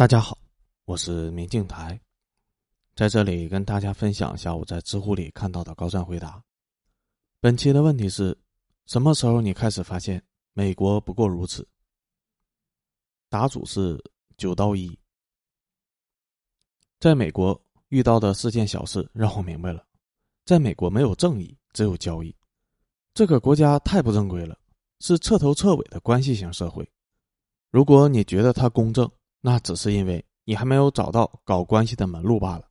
大家好，我是明镜台，在这里跟大家分享一下我在知乎里看到的高赞回答。本期的问题是：什么时候你开始发现美国不过如此？答主是九刀一。在美国遇到的四件小事让我明白了，在美国没有正义，只有交易。这个国家太不正规了，是彻头彻尾的关系型社会。如果你觉得它公正，那只是因为你还没有找到搞关系的门路罢了。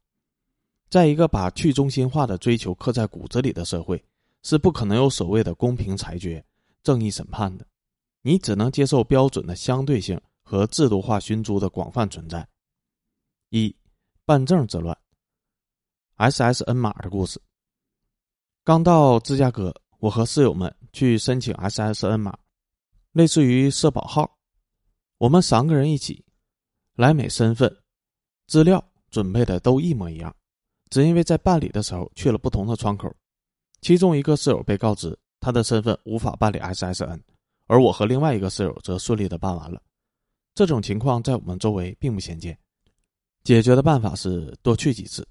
在一个把去中心化的追求刻在骨子里的社会，是不可能有所谓的公平裁决、正义审判的。你只能接受标准的相对性和制度化寻租的广泛存在。一办证之乱，SSN 码的故事。刚到芝加哥，我和室友们去申请 SSN 码，类似于社保号。我们三个人一起。莱美身份资料准备的都一模一样，只因为在办理的时候去了不同的窗口。其中一个室友被告知他的身份无法办理 SSN，而我和另外一个室友则顺利的办完了。这种情况在我们周围并不鲜见。解决的办法是多去几次，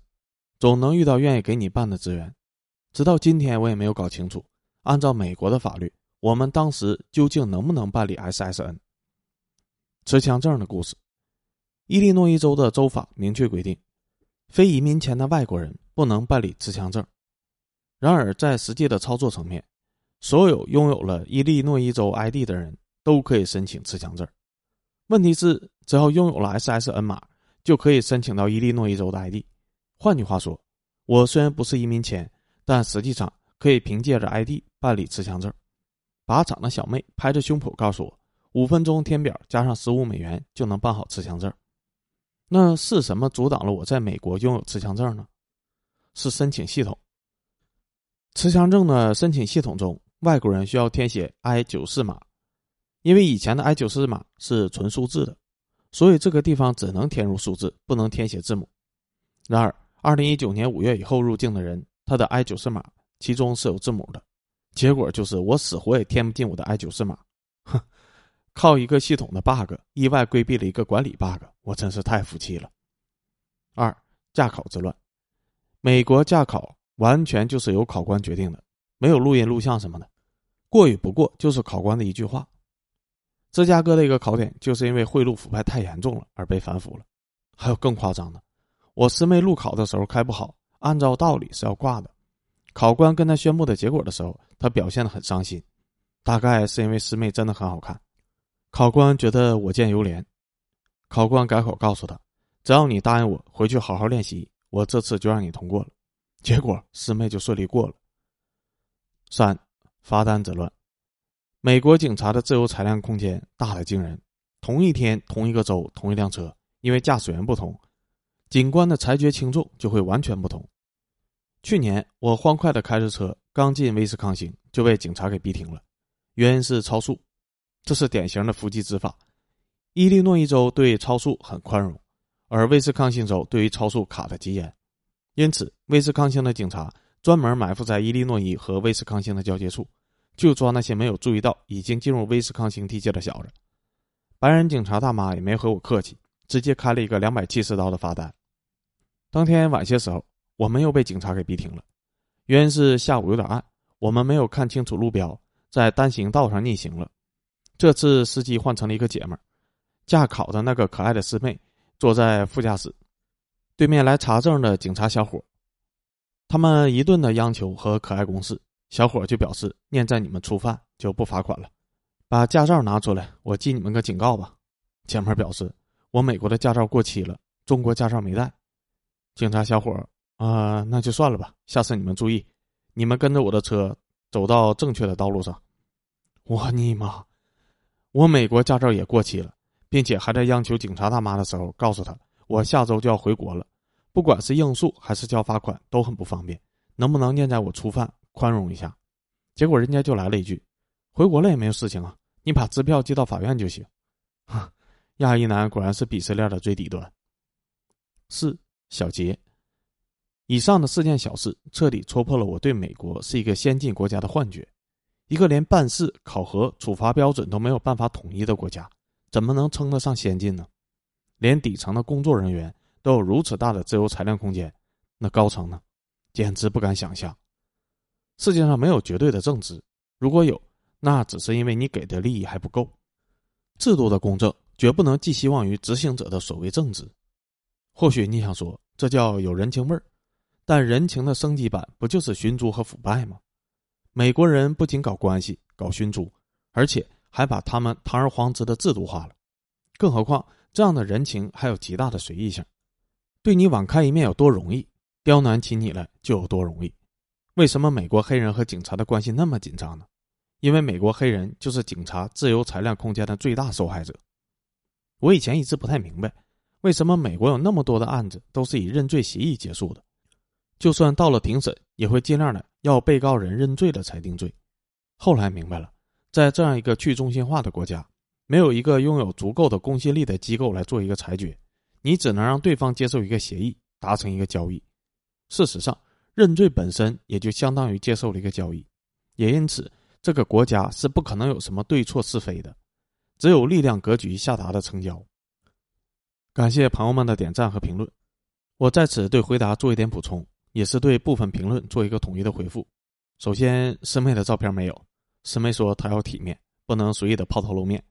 总能遇到愿意给你办的资源。直到今天，我也没有搞清楚，按照美国的法律，我们当时究竟能不能办理 SSN 持枪证的故事。伊利诺伊州的州法明确规定，非移民前的外国人不能办理持枪证。然而，在实际的操作层面，所有拥有了伊利诺伊州 ID 的人都可以申请持枪证。问题是，只要拥有了 SSN 码，就可以申请到伊利诺伊州的 ID。换句话说，我虽然不是移民前，但实际上可以凭借着 ID 办理持枪证。靶场的小妹拍着胸脯告诉我，五分钟填表加上十五美元就能办好持枪证。那是什么阻挡了我在美国拥有持枪证呢？是申请系统。持枪证的申请系统中，外国人需要填写 I 九四码，因为以前的 I 九四码是纯数字的，所以这个地方只能填入数字，不能填写字母。然而，二零一九年五月以后入境的人，他的 I 九四码其中是有字母的，结果就是我死活也填不进我的 I 九四码，靠一个系统的 bug，意外规避了一个管理 bug，我真是太服气了。二驾考之乱，美国驾考完全就是由考官决定的，没有录音录像什么的，过与不过就是考官的一句话。芝加哥的一个考点就是因为贿赂腐败太严重了而被反腐了，还有更夸张的，我师妹路考的时候开不好，按照道理是要挂的，考官跟他宣布的结果的时候，他表现的很伤心，大概是因为师妹真的很好看。考官觉得我见犹怜，考官改口告诉他：“只要你答应我回去好好练习，我这次就让你通过了。”结果师妹就顺利过了。三罚单之乱，美国警察的自由裁量空间大得惊人。同一天、同一个州、同一辆车，因为驾驶员不同，警官的裁决轻重就会完全不同。去年我欢快的开着车刚进威斯康星，就被警察给逼停了，原因是超速。这是典型的伏击执法。伊利诺伊州对超速很宽容，而威斯康星州对于超速卡的极严。因此，威斯康星的警察专门埋伏在伊利诺伊和威斯康星的交界处，就抓那些没有注意到已经进入威斯康星地界的小子。白人警察大妈也没和我客气，直接开了一个两百七十刀的罚单。当天晚些时候，我们又被警察给逼停了，原因是下午有点暗，我们没有看清楚路标，在单行道上逆行了。这次司机换成了一个姐们儿，驾考的那个可爱的师妹坐在副驾驶，对面来查证的警察小伙，他们一顿的央求和可爱攻势，小伙就表示念在你们初犯就不罚款了，把驾照拿出来，我记你们个警告吧。姐们儿表示我美国的驾照过期了，中国驾照没带。警察小伙啊，那就算了吧，下次你们注意，你们跟着我的车走到正确的道路上。我尼玛！我美国驾照也过期了，并且还在央求警察大妈的时候告诉他，我下周就要回国了，不管是应诉还是交罚款都很不方便，能不能念在我初犯宽容一下？结果人家就来了一句：“回国了也没有事情啊，你把支票寄到法院就行。”哈，亚裔男果然是鄙视链的最底端。四小杰，以上的四件小事彻底戳破了我对美国是一个先进国家的幻觉。一个连办事、考核、处罚标准都没有办法统一的国家，怎么能称得上先进呢？连底层的工作人员都有如此大的自由裁量空间，那高层呢？简直不敢想象。世界上没有绝对的正直，如果有，那只是因为你给的利益还不够。制度的公正绝不能寄希望于执行者的所谓正直。或许你想说，这叫有人情味儿，但人情的升级版不就是寻租和腐败吗？美国人不仅搞关系、搞寻租，而且还把他们堂而皇之的制度化了。更何况，这样的人情还有极大的随意性，对你网开一面有多容易，刁难起你来就有多容易。为什么美国黑人和警察的关系那么紧张呢？因为美国黑人就是警察自由裁量空间的最大受害者。我以前一直不太明白。为什么美国有那么多的案子都是以认罪协议结束的？就算到了庭审，也会尽量的要被告人认罪了才定罪。后来明白了，在这样一个去中心化的国家，没有一个拥有足够的公信力的机构来做一个裁决，你只能让对方接受一个协议，达成一个交易。事实上，认罪本身也就相当于接受了一个交易，也因此，这个国家是不可能有什么对错是非的，只有力量格局下达的成交。感谢朋友们的点赞和评论，我在此对回答做一点补充，也是对部分评论做一个统一的回复。首先，师妹的照片没有，师妹说她要体面，不能随意的抛头露面。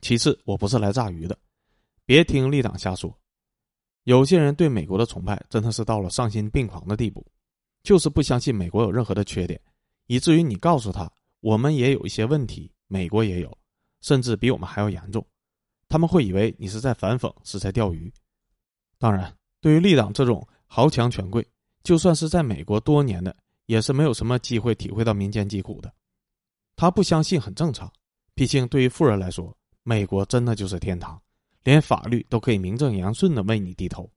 其次，我不是来炸鱼的，别听立党瞎说。有些人对美国的崇拜真的是到了丧心病狂的地步，就是不相信美国有任何的缺点，以至于你告诉他我们也有一些问题，美国也有，甚至比我们还要严重。他们会以为你是在反讽，是在钓鱼。当然，对于立党这种豪强权贵，就算是在美国多年的，也是没有什么机会体会到民间疾苦的。他不相信很正常，毕竟对于富人来说，美国真的就是天堂，连法律都可以名正言顺的为你低头。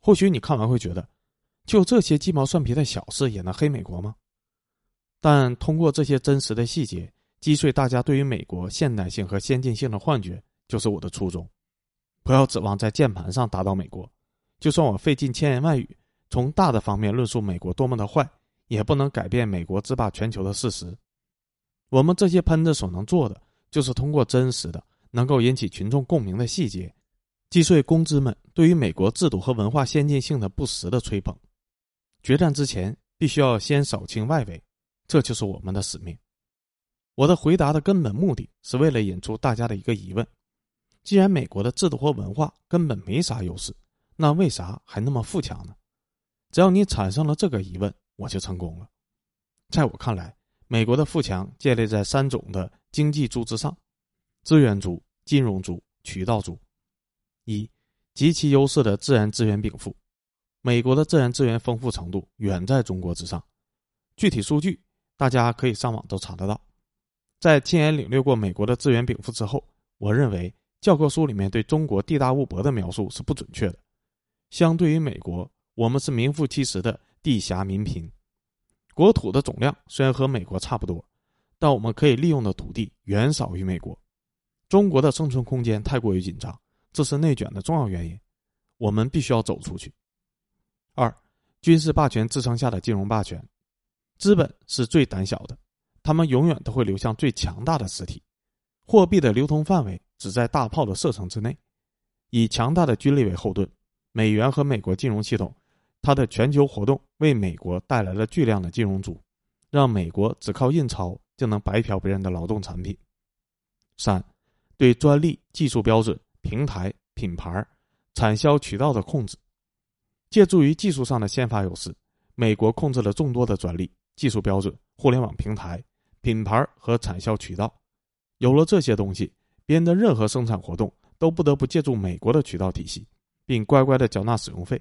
或许你看完会觉得，就这些鸡毛蒜皮的小事也能黑美国吗？但通过这些真实的细节，击碎大家对于美国现代性和先进性的幻觉。就是我的初衷，不要指望在键盘上打倒美国。就算我费尽千言万语，从大的方面论述美国多么的坏，也不能改变美国制霸全球的事实。我们这些喷子所能做的，就是通过真实的、能够引起群众共鸣的细节，击碎公知们对于美国制度和文化先进性的不实的吹捧。决战之前，必须要先扫清外围，这就是我们的使命。我的回答的根本目的是为了引出大家的一个疑问。既然美国的制度和文化根本没啥优势，那为啥还那么富强呢？只要你产生了这个疑问，我就成功了。在我看来，美国的富强建立在三种的经济柱之上：资源猪、金融猪、渠道猪。一、极其优势的自然资源禀赋，美国的自然资源丰富程度远在中国之上。具体数据大家可以上网都查得到。在亲眼领略过美国的资源禀赋之后，我认为。教科书里面对中国地大物博的描述是不准确的。相对于美国，我们是名副其实的地狭民贫。国土的总量虽然和美国差不多，但我们可以利用的土地远少于美国。中国的生存空间太过于紧张，这是内卷的重要原因。我们必须要走出去。二，军事霸权支撑下的金融霸权，资本是最胆小的，他们永远都会流向最强大的实体。货币的流通范围。只在大炮的射程之内，以强大的军力为后盾，美元和美国金融系统，他的全球活动为美国带来了巨量的金融租，让美国只靠印钞就能白嫖别人的劳动产品。三，对专利、技术标准、平台、品牌、产销渠道的控制，借助于技术上的先发优势，美国控制了众多的专利、技术标准、互联网平台、品牌和产销渠道。有了这些东西。别人的任何生产活动都不得不借助美国的渠道体系，并乖乖的缴纳使用费，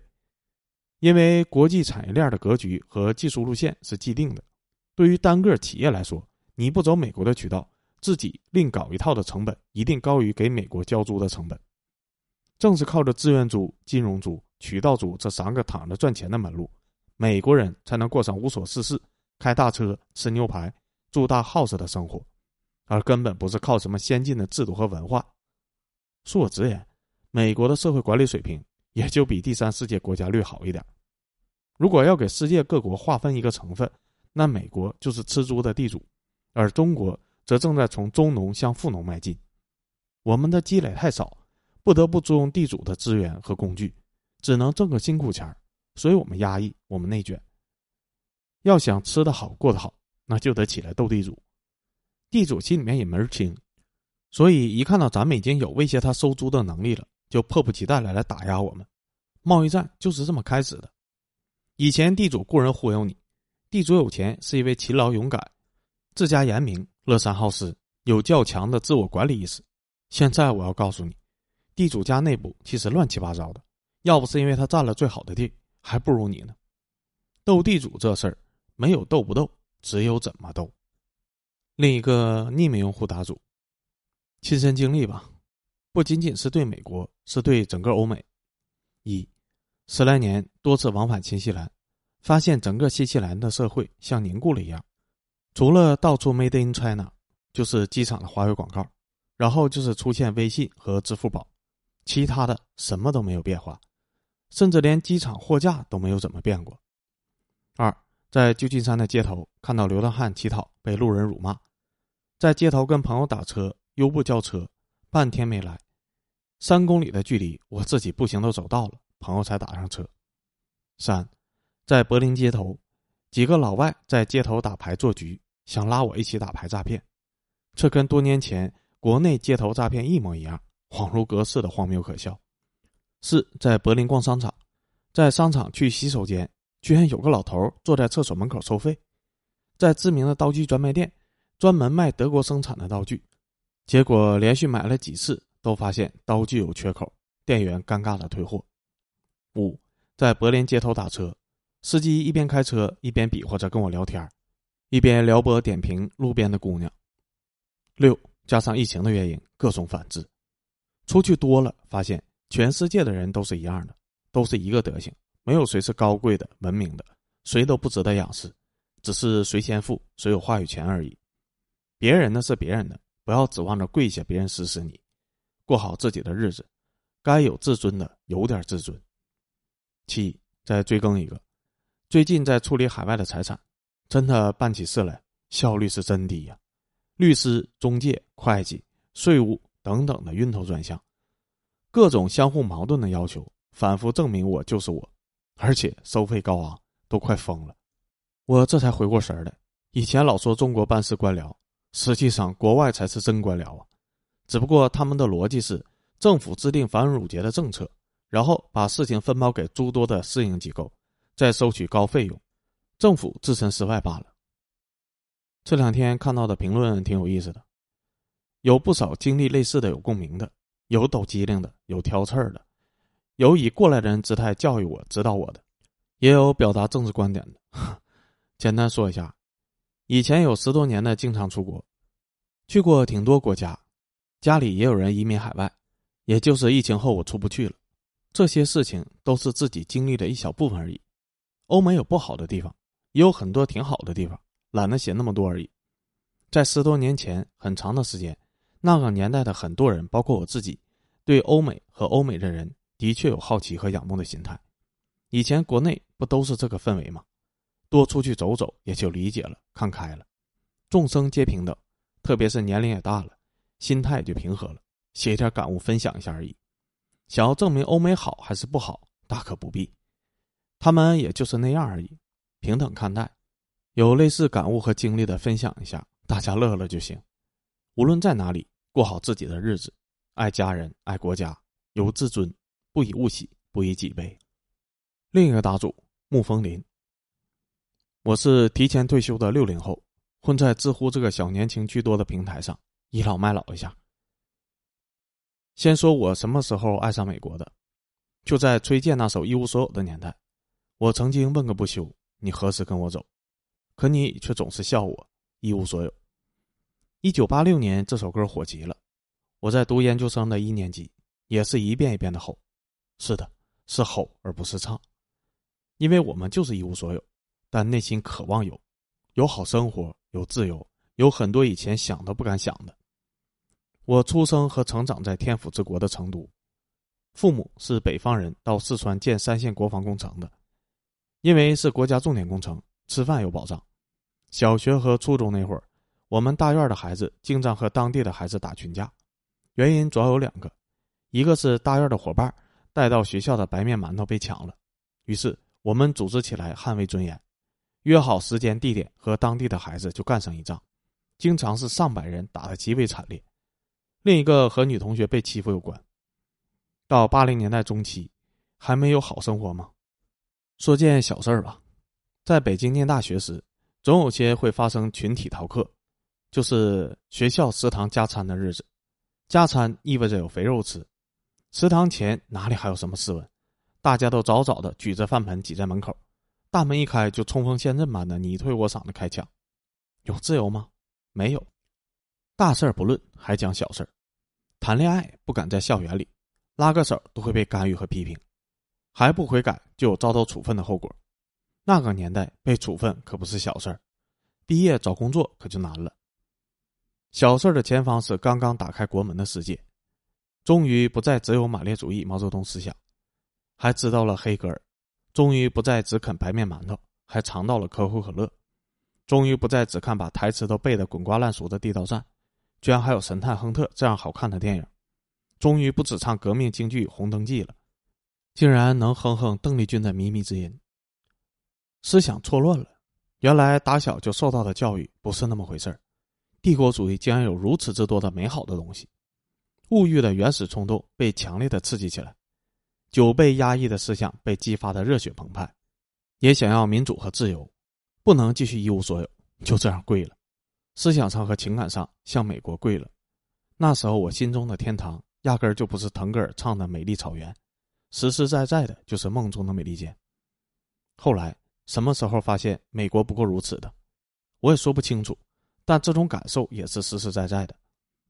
因为国际产业链的格局和技术路线是既定的。对于单个企业来说，你不走美国的渠道，自己另搞一套的成本一定高于给美国交租的成本。正是靠着资源租、金融租、渠道租这三个躺着赚钱的门路，美国人才能过上无所事事、开大车、吃牛排、住大 house 的生活。而根本不是靠什么先进的制度和文化。恕我直言，美国的社会管理水平也就比第三世界国家略好一点。如果要给世界各国划分一个成分，那美国就是吃猪的地主，而中国则正在从中农向富农迈进。我们的积累太少，不得不租用地主的资源和工具，只能挣个辛苦钱所以我们压抑，我们内卷。要想吃得好、过得好，那就得起来斗地主。地主心里面也门儿清，所以一看到咱们已经有威胁他收租的能力了，就迫不及待来来打压我们。贸易战就是这么开始的。以前地主雇人忽悠你，地主有钱是因为勤劳勇敢、自家严明、乐善好施，有较强的自我管理意识。现在我要告诉你，地主家内部其实乱七八糟的，要不是因为他占了最好的地，还不如你呢。斗地主这事儿，没有斗不斗，只有怎么斗。另一个匿名用户答主，亲身经历吧，不仅仅是对美国，是对整个欧美。一十来年多次往返新西兰，发现整个新西兰的社会像凝固了一样，除了到处 Made in China，就是机场的华为广告，然后就是出现微信和支付宝，其他的什么都没有变化，甚至连机场货架都没有怎么变过。二在旧金山的街头看到流浪汉乞讨，被路人辱骂。在街头跟朋友打车，优步叫车，半天没来，三公里的距离，我自己步行都走到了，朋友才打上车。三，在柏林街头，几个老外在街头打牌做局，想拉我一起打牌诈骗，这跟多年前国内街头诈骗一模一样，恍如隔世的荒谬可笑。四，在柏林逛商场，在商场去洗手间，居然有个老头坐在厕所门口收费，在知名的刀具专卖店。专门卖德国生产的道具，结果连续买了几次，都发现刀具有缺口，店员尴尬的退货。五，在柏林街头打车，司机一边开车一边比划着跟我聊天，一边撩拨点评路边的姑娘。六，加上疫情的原因，各种反制，出去多了，发现全世界的人都是一样的，都是一个德行，没有谁是高贵的、文明的，谁都不值得仰视，只是谁先富，谁有话语权而已。别人的是别人的，不要指望着跪下，别人施施你，过好自己的日子，该有自尊的有点自尊。七，再追更一个，最近在处理海外的财产，真的办起事来效率是真低呀，律师、中介、会计、税务等等的晕头转向，各种相互矛盾的要求，反复证明我就是我，而且收费高昂，都快疯了。我这才回过神来，以前老说中国办事官僚。实际上，国外才是真官僚啊！只不过他们的逻辑是，政府制定繁文缛节的政策，然后把事情分包给诸多的私营机构，再收取高费用，政府置身事外罢了。这两天看到的评论挺有意思的，有不少经历类似的有共鸣的，有抖机灵的，有挑刺儿的，有以过来人姿态教育我、指导我的，也有表达政治观点的。简单说一下。以前有十多年的经常出国，去过挺多国家，家里也有人移民海外，也就是疫情后我出不去了。这些事情都是自己经历的一小部分而已。欧美有不好的地方，也有很多挺好的地方，懒得写那么多而已。在十多年前很长的时间，那个年代的很多人，包括我自己，对欧美和欧美的人的确有好奇和仰慕的心态。以前国内不都是这个氛围吗？多出去走走，也就理解了，看开了。众生皆平等，特别是年龄也大了，心态就平和了。写一点感悟分享一下而已。想要证明欧美好还是不好，大可不必。他们也就是那样而已，平等看待。有类似感悟和经历的分享一下，大家乐乐就行。无论在哪里，过好自己的日子，爱家人，爱国家，有自尊，不以物喜，不以己悲。另一个答主沐风林。我是提前退休的六零后，混在知乎这个小年轻居多的平台上，倚老卖老一下。先说我什么时候爱上美国的，就在崔健那首《一无所有》的年代，我曾经问个不休：“你何时跟我走？”可你却总是笑我一无所有。一九八六年这首歌火极了，我在读研究生的一年级，也是一遍一遍的吼。是的，是吼而不是唱，因为我们就是一无所有。但内心渴望有，有好生活，有自由，有很多以前想都不敢想的。我出生和成长在天府之国的成都，父母是北方人，到四川建三线国防工程的，因为是国家重点工程，吃饭有保障。小学和初中那会儿，我们大院的孩子经常和当地的孩子打群架，原因主要有两个：一个是大院的伙伴带到学校的白面馒头被抢了，于是我们组织起来捍卫尊严，约好时间地点和当地的孩子就干上一仗，经常是上百人打得极为惨烈。另一个和女同学被欺负有关。到八零年代中期，还没有好生活吗？说件小事儿吧，在北京念大学时，总有些会发生群体逃课，就是学校食堂加餐的日子。加餐意味着有肥肉吃，食堂前哪里还有什么斯文？大家都早早的举着饭盆挤在门口，大门一开就冲锋陷阵般的你推我搡的开抢。有自由吗？没有。大事儿不论，还讲小事儿。谈恋爱不敢在校园里，拉个手都会被干预和批评，还不悔改就有遭到处分的后果。那个年代被处分可不是小事儿，毕业找工作可就难了。小事儿的前方是刚刚打开国门的世界，终于不再只有马列主义毛泽东思想，还知道了黑格尔，终于不再只啃白面馒头，还尝到了可口可乐，终于不再只看把台词都背得滚瓜烂熟的地道战。居然还有神探亨特这样好看的电影，终于不只唱革命京剧《红灯记》了，竟然能哼哼邓丽君的靡靡之音。思想错乱了，原来打小就受到的教育不是那么回事儿。帝国主义竟然有如此之多的美好的东西，物欲的原始冲动被强烈的刺激起来，久被压抑的思想被激发的热血澎湃，也想要民主和自由，不能继续一无所有，就这样跪了。思想上和情感上向美国跪了，那时候我心中的天堂压根儿就不是腾格尔唱的美丽草原，实实在在的就是梦中的美利坚。后来什么时候发现美国不过如此的，我也说不清楚，但这种感受也是实实在在的。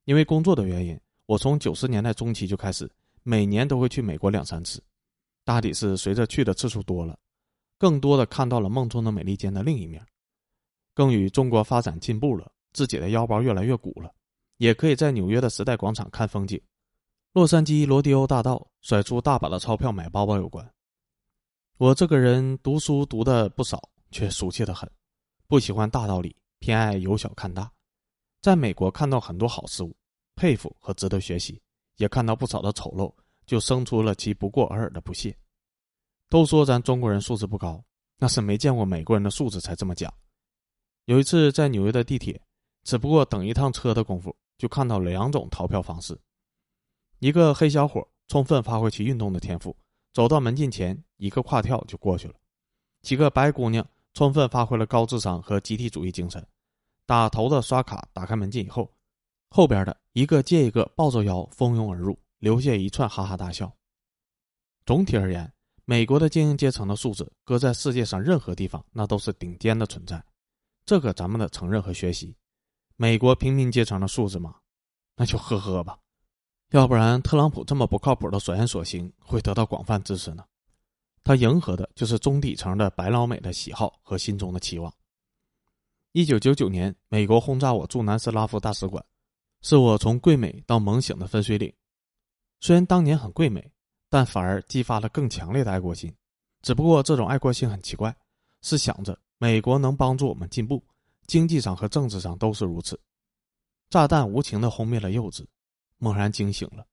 因为工作的原因，我从九十年代中期就开始每年都会去美国两三次，大抵是随着去的次数多了，更多的看到了梦中的美利坚的另一面，更与中国发展进步了。自己的腰包越来越鼓了，也可以在纽约的时代广场看风景，洛杉矶罗迪欧大道甩出大把的钞票买包包有关。我这个人读书读的不少，却俗气的很，不喜欢大道理，偏爱由小看大。在美国看到很多好事物，佩服和值得学习，也看到不少的丑陋，就生出了其不过尔尔的不屑。都说咱中国人素质不高，那是没见过美国人的素质才这么讲。有一次在纽约的地铁。只不过等一趟车的功夫，就看到了两种逃票方式：一个黑小伙充分发挥其运动的天赋，走到门禁前一个跨跳就过去了；几个白姑娘充分发挥了高智商和集体主义精神，打头的刷卡打开门禁以后，后边的一个接一个抱着腰蜂拥而入，留下一串哈哈大笑。总体而言，美国的精英阶层的素质，搁在世界上任何地方那都是顶尖的存在，这个咱们得承认和学习。美国平民阶层的素质嘛？那就呵呵吧，要不然特朗普这么不靠谱的所言所行会得到广泛支持呢？他迎合的就是中底层的白老美的喜好和心中的期望。一九九九年，美国轰炸我驻南斯拉夫大使馆，是我从桂美到猛醒的分水岭。虽然当年很贵美，但反而激发了更强烈的爱国心。只不过这种爱国心很奇怪，是想着美国能帮助我们进步。经济上和政治上都是如此，炸弹无情的轰灭了幼稚，猛然惊醒了。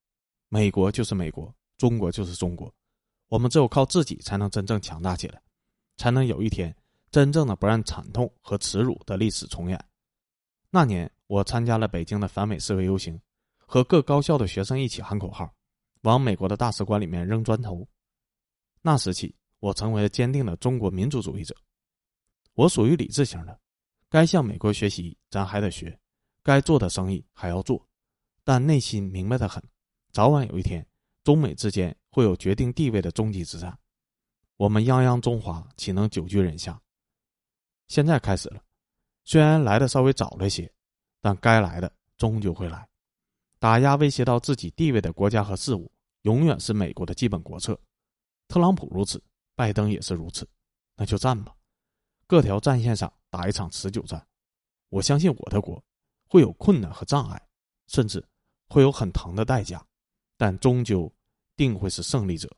美国就是美国，中国就是中国，我们只有靠自己才能真正强大起来，才能有一天真正的不让惨痛和耻辱的历史重演。那年，我参加了北京的反美示威游行，和各高校的学生一起喊口号，往美国的大使馆里面扔砖头。那时起，我成为了坚定的中国民族主义者。我属于理智型的。该向美国学习，咱还得学；该做的生意还要做，但内心明白的很，早晚有一天，中美之间会有决定地位的终极之战。我们泱泱中华岂能久居人下？现在开始了，虽然来的稍微早了些，但该来的终究会来。打压威胁到自己地位的国家和事物，永远是美国的基本国策。特朗普如此，拜登也是如此，那就战吧，各条战线上。打一场持久战，我相信我的国会有困难和障碍，甚至会有很疼的代价，但终究定会是胜利者。